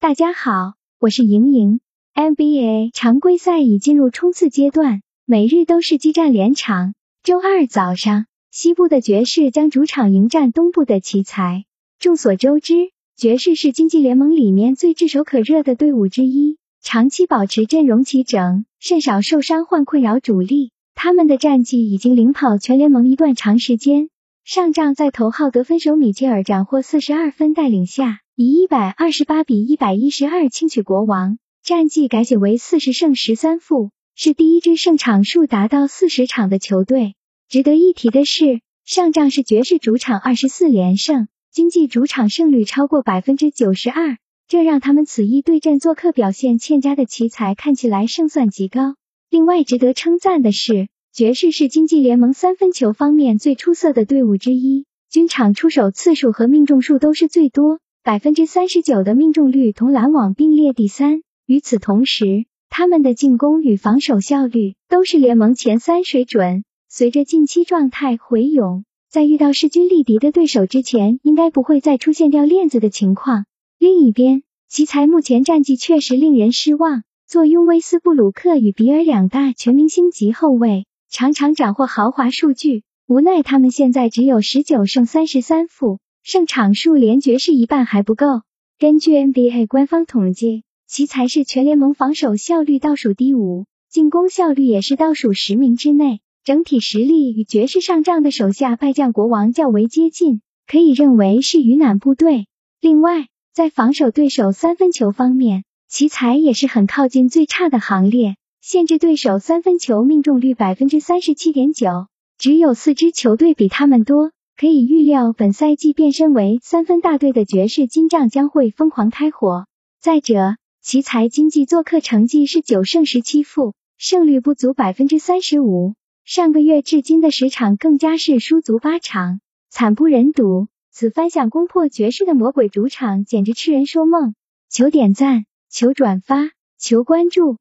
大家好，我是莹莹。NBA 常规赛已进入冲刺阶段，每日都是激战连场。周二早上，西部的爵士将主场迎战东部的奇才。众所周知，爵士是经济联盟里面最炙手可热的队伍之一，长期保持阵容齐整，甚少受伤患困扰主力。他们的战绩已经领跑全联盟一段长时间。上仗在头号得分手米切尔斩获四十二分带领下。以一百二十八比一百一十二轻取国王，战绩改写为四十胜十三负，是第一支胜场数达到四十场的球队。值得一提的是，上仗是爵士主场二十四连胜，经济主场胜率超过百分之九十二，这让他们此役对阵做客表现欠佳的奇才看起来胜算极高。另外值得称赞的是，爵士是经济联盟三分球方面最出色的队伍之一，均场出手次数和命中数都是最多。百分之三十九的命中率同篮网并列第三。与此同时，他们的进攻与防守效率都是联盟前三水准。随着近期状态回勇，在遇到势均力敌的对手之前，应该不会再出现掉链子的情况。另一边，奇才目前战绩确实令人失望。坐拥威斯布鲁克与比尔两大全明星级后卫，常常斩获豪华数据，无奈他们现在只有十九胜三十三负。胜场数连爵士一半还不够。根据 NBA 官方统计，奇才是全联盟防守效率倒数第五，进攻效率也是倒数十名之内，整体实力与爵士上仗的手下败将国王较为接近，可以认为是鱼腩部队。另外，在防守对手三分球方面，奇才也是很靠近最差的行列，限制对手三分球命中率百分之三十七点九，只有四支球队比他们多。可以预料，本赛季变身为三分大队的爵士金帐将会疯狂开火。再者，奇才经济做客成绩是九胜十七负，胜率不足百分之三十五。上个月至今的十场更加是输足八场，惨不忍睹。此番想攻破爵士的魔鬼主场，简直痴人说梦。求点赞，求转发，求关注。